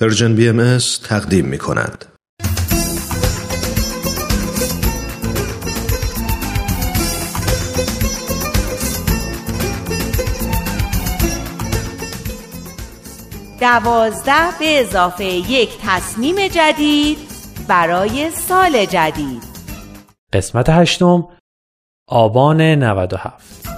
پرژن بی ام تقدیم می کند. دوازده به اضافه یک تصمیم جدید برای سال جدید قسمت هشتم آبان 97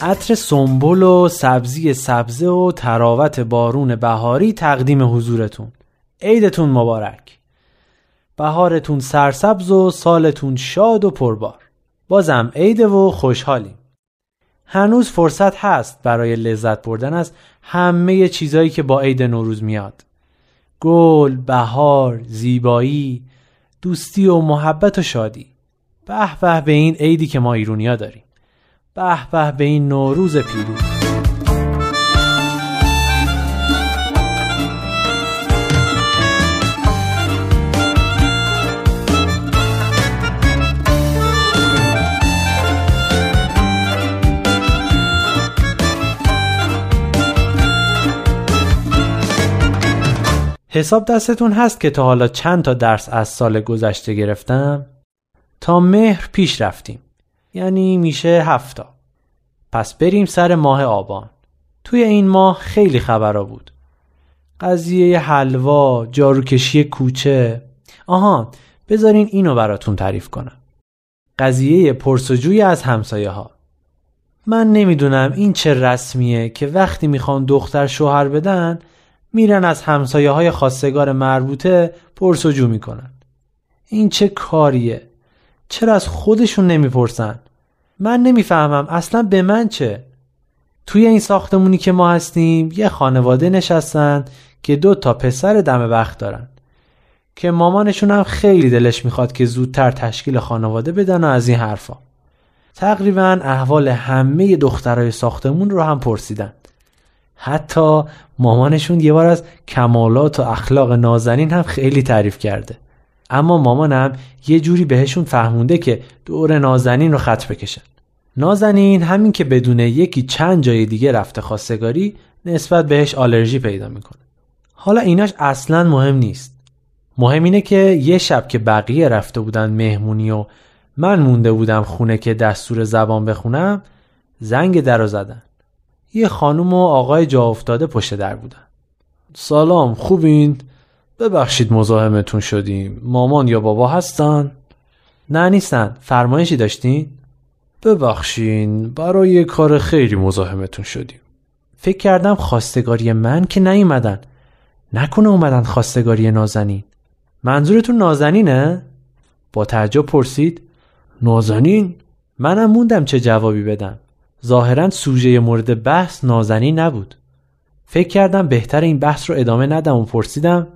عطر سنبل و سبزی سبزه و تراوت بارون بهاری تقدیم حضورتون. عیدتون مبارک. بهارتون سرسبز و سالتون شاد و پربار. بازم عیده و خوشحالیم. هنوز فرصت هست برای لذت بردن از همه چیزایی که با عید نوروز میاد. گل، بهار، زیبایی، دوستی و محبت و شادی. به به به این عیدی که ما ایرونیا داریم. به به به این نوروز پیروز. حساب دستتون هست که تا حالا چند تا درس از سال گذشته گرفتم؟ تا مهر پیش رفتیم. یعنی میشه هفتا پس بریم سر ماه آبان. توی این ماه خیلی خبرها بود. قضیه حلوا جاروکشی کوچه. آها بذارین اینو براتون تعریف کنم. قضیه پرسجوی از همسایه ها من نمی‌دونم این چه رسمیه که وقتی می‌خوان دختر شوهر بدن میرن از همسایه های خواستگار مربوطه پرسجو می‌کنن. این چه کاریه؟ چرا از خودشون نمی‌پرسن؟ من نمی‌فهمم. اصلا به من چه؟ توی این ساختمونی که ما هستیم یه خانواده نشستن که دو تا پسر دم وقت دارن. که مامانشون هم خیلی دلش می‌خواد که زودتر تشکیل خانواده بدن و از این حرفا. تقریبا احوال همه دخترای ساختمون رو هم پرسیدن. حتی مامانشون یه بار از کمالات و اخلاق نازنین هم خیلی تعریف کرده. اما مامانم یه جوری بهشون فهمونده که دور نازنین رو خط بکشن. نازنین همین که بدون یکی چند جای دیگه رفته خواستگاری نسبت بهش آلرژی پیدا می‌کنه حالا ایناش اصلا مهم نیست مهم اینه که یه شب که بقیه رفته بودن مهمونی و من مونده بودم خونه که دستور زبان بخونم زنگ در زدن یه خانم و آقای جا افتاده پشت در بودن سلام خوبین؟ ببخشید مزاحمتون شدیم مامان یا بابا هستن؟ نه نیستن فرمایشی داشتین؟ ببخشین برای کار خیلی مزاحمتون شدیم. فکر کردم خواستگاری من که نیومدن. نکنه اومدن خواستگاری نازنین. منظورتون نازنینه؟ با تعجب پرسید. نازنین؟ منم موندم چه جوابی بدم. ظاهرا سوژه مورد بحث نازنین نبود. فکر کردم بهتر این بحث رو ادامه ندم و پرسیدم.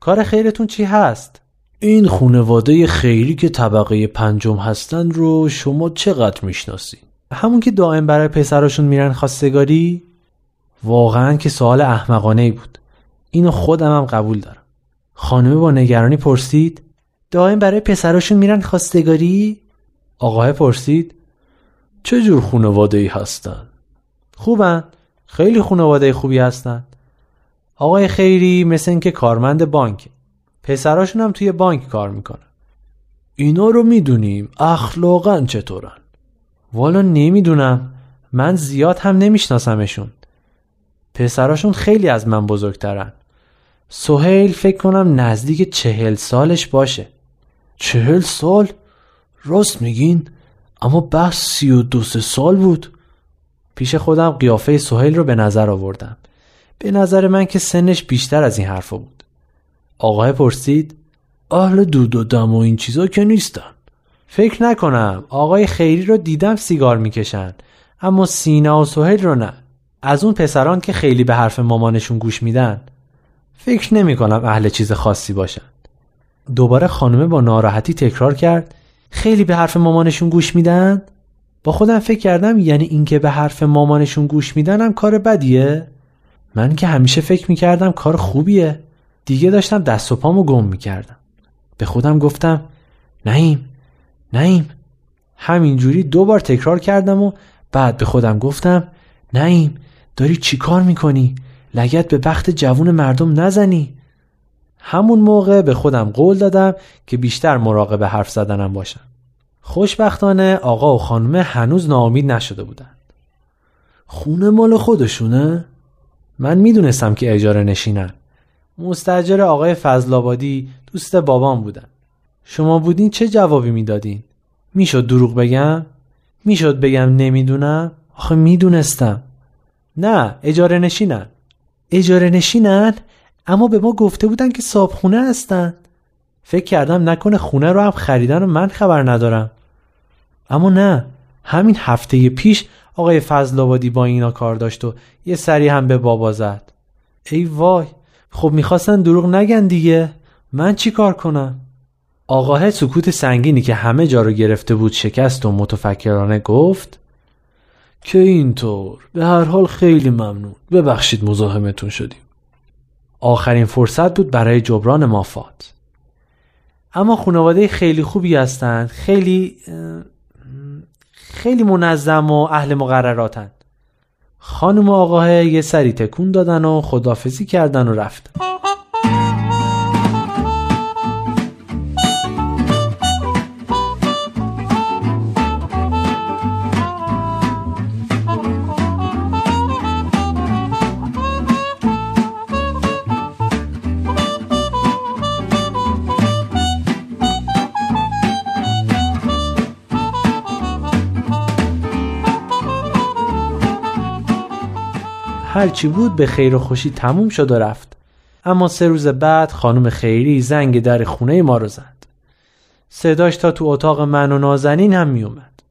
کار خیرتون چی هست؟ این خونواده خیری که طبقه پنجم هستن رو شما چقدر می‌شناسید؟ همون که دائم برای پسراشون میرن خواستگاری؟ واقعا که سوال احمقانه ای بود اینو خودم هم قبول دارم خانمه با نگرانی پرسید دائم برای پسراشون میرن خواستگاری؟ آقاه پرسید چه جور خانواده ای هستن؟ خوبن خیلی خانواده خوبی هستن آقای خیری مثل اینکه کارمند بانک پسراشون هم توی بانک کار می‌کنن. اینا رو می‌دونیم اخلاقا چطورن. والا نمی‌دونم. من زیاد هم نمیشناسمشون. پسراشون خیلی از من بزرگترن. سهیل فکر کنم نزدیک چهل سالش باشه. چهل سال؟ راست میگین؟ اما بحث سی و دو سال بود. پیش خودم قیافه سهیل رو به نظر آوردم. به نظر من که سنش بیشتر از این حرفا بود. آقای پرسید اهل دود و دم و این چیزا که نیستن. فکر نکنم آقای خیری رو دیدم سیگار می‌کشن اما سینا و سهیل رو نه. از اون پسران که خیلی به حرف مامانشون گوش میدن. فکر نمی کنم اهل چیز خاصی باشن. دوباره خانمه با ناراحتی تکرار کرد خیلی به حرف مامانشون گوش میدن؟ با خودم فکر کردم یعنی اینکه به حرف مامانشون گوش میدنم کار بدیه. من که همیشه فکر می‌کردم کار خوبیه. دیگه داشتم دست و پامو گم می‌کردم. به خودم گفتم نهیم نهیم همینجوری دو بار تکرار کردم و بعد به خودم گفتم نعیم داری چی کار می‌کنی؟ لگت به بخت جوون مردم نزنی. همون موقع به خودم قول دادم که بیشتر مراقب حرف زدنم باشم. خوشبختانه آقا و خانم هنوز ناامید نشده بودند خونه مال خودشونه؟ من می‌دونستم که اجاره نشینن. مستجر آقای فضلابادی دوست بابام بودن. شما بودین چه جوابی می‌دادین؟ می‌شد دروغ بگم؟ می‌شد بگم نمی‌دونم؟ آخه می‌دونستم. نه اجاره نشینن. اجاره نشینن؟ اما به ما گفته بودن که صابخونه هستن. فکر کردم نکنه خونه رو هم خریدن و من خبر ندارم. اما نه همین هفته پیش آقای فضل آبادی با اینا کار داشت و یه سری هم به بابا زد. ای وای خب می‌خواستن دروغ نگن دیگه. من چی کار کنم؟ آقاه سکوت سنگینی که همه جا رو گرفته بود شکست و متفکرانه گفت که اینطور؟ به هر حال خیلی ممنون. ببخشید مزاحمتون شدیم. آخرین فرصت بود برای جبران مافات اما خانواده خیلی خوبی هستند خیلی خیلی منظم و اهل مقرراتن. خانم و آقاه یه سری تکون دادن و خدافزی کردن و رفتن هرچی بود به خیر و خوشی تموم شد و رفت اما سه روز بعد خانم خیری زنگ در خونه ما رو زد صداش تا تو اتاق من و نازنین هم می اومد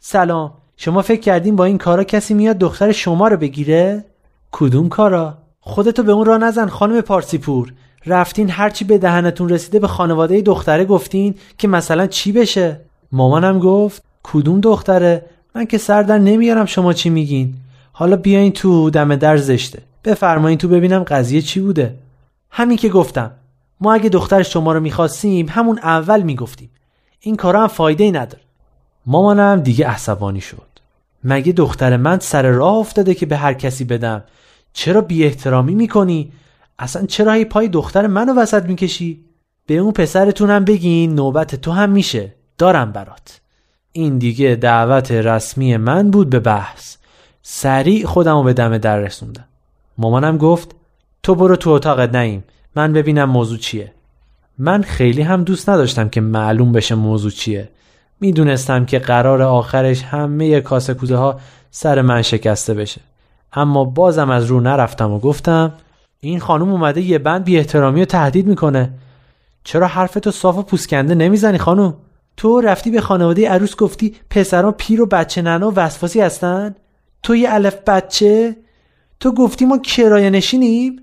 سلام شما فکر کردین با این کارا کسی میاد دختر شما رو بگیره؟ کدوم کارا؟ خودتو به اون را نزن خانم پارسیپور رفتین هرچی به دهنتون رسیده به خانواده دختره گفتین که مثلا چی بشه؟ مامانم گفت کدوم دختره؟ من که سر در نمیارم شما چی میگین حالا بیاین تو دم در زشته. بفرمایین تو ببینم قضیه چی بوده. همین که گفتم. ما اگه دختر شما رو می‌خواستیم همون اول می‌گفتیم. این کارا هم فایده ای نداره. مامانم دیگه عصبانی شد. مگه دختر من سر راه افتاده که به هر کسی بدم؟ چرا بی احترامی می‌کنی؟ اصلا چرا هی پای دختر منو وسط می‌کشی؟ به اون پسرتونم بگین نوبت تو هم میشه. دارم برات. این دیگه دعوت رسمی من بود به بحث. سریع خودم رو به دم در رسوندم. مامانم گفت تو برو تو اتاقت نیم من ببینم موضوع چیه. من خیلی هم دوست نداشتم که معلوم بشه موضوع چیه. می‌دونستم که قرار آخرش همه کاسه کوزه ها سر من شکسته بشه. اما بازم از رو نرفتم و گفتم این خانم اومده یه بند بی احترامی و تهدید می‌کنه. چرا حرفتو صاف و پوسکنده نمی‌زنی خانم؟ تو رفتی به خانواده عروس گفتی پسران پیر و بچه ننا و وسواسی هستن؟ تو یه الف بچه تو گفتی ما کرایه نشینیم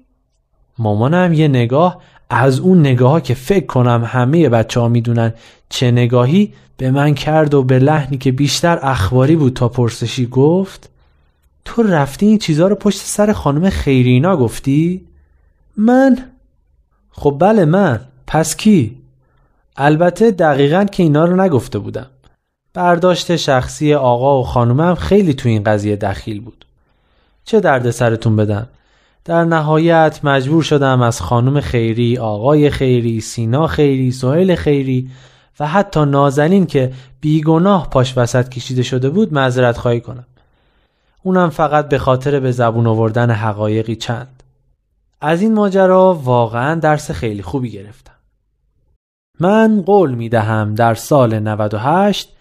مامانم یه نگاه از اون نگاه که فکر کنم همه بچه ها می‌دونن چه نگاهی به من کرد و به لحنی که بیشتر اخباری بود تا پرسشی گفت تو رفتی این چیزا رو پشت سر خانم خیرینا گفتی؟ من؟ خب بله من پس کی؟ البته دقیقا که اینا رو نگفته بودم برداشت شخصی آقا و خانومم خیلی تو این قضیه دخیل بود چه درد سرتون بدن در نهایت مجبور شدم از خانم خیری، آقای خیری، سینا خیری، سهیل خیری و حتی نازنین که بیگناه پاش وسط کشیده شده بود معذرت خواهی کنم. اونم فقط به خاطر به زبون آوردن حقایقی چند. از این ماجرا واقعا درس خیلی خوبی گرفتم. من قول می دهم در سال 98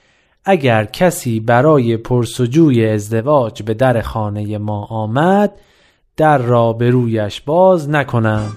اگر کسی برای پرسجوی ازدواج به در خانه ما آمد در را به رویش باز نکنم.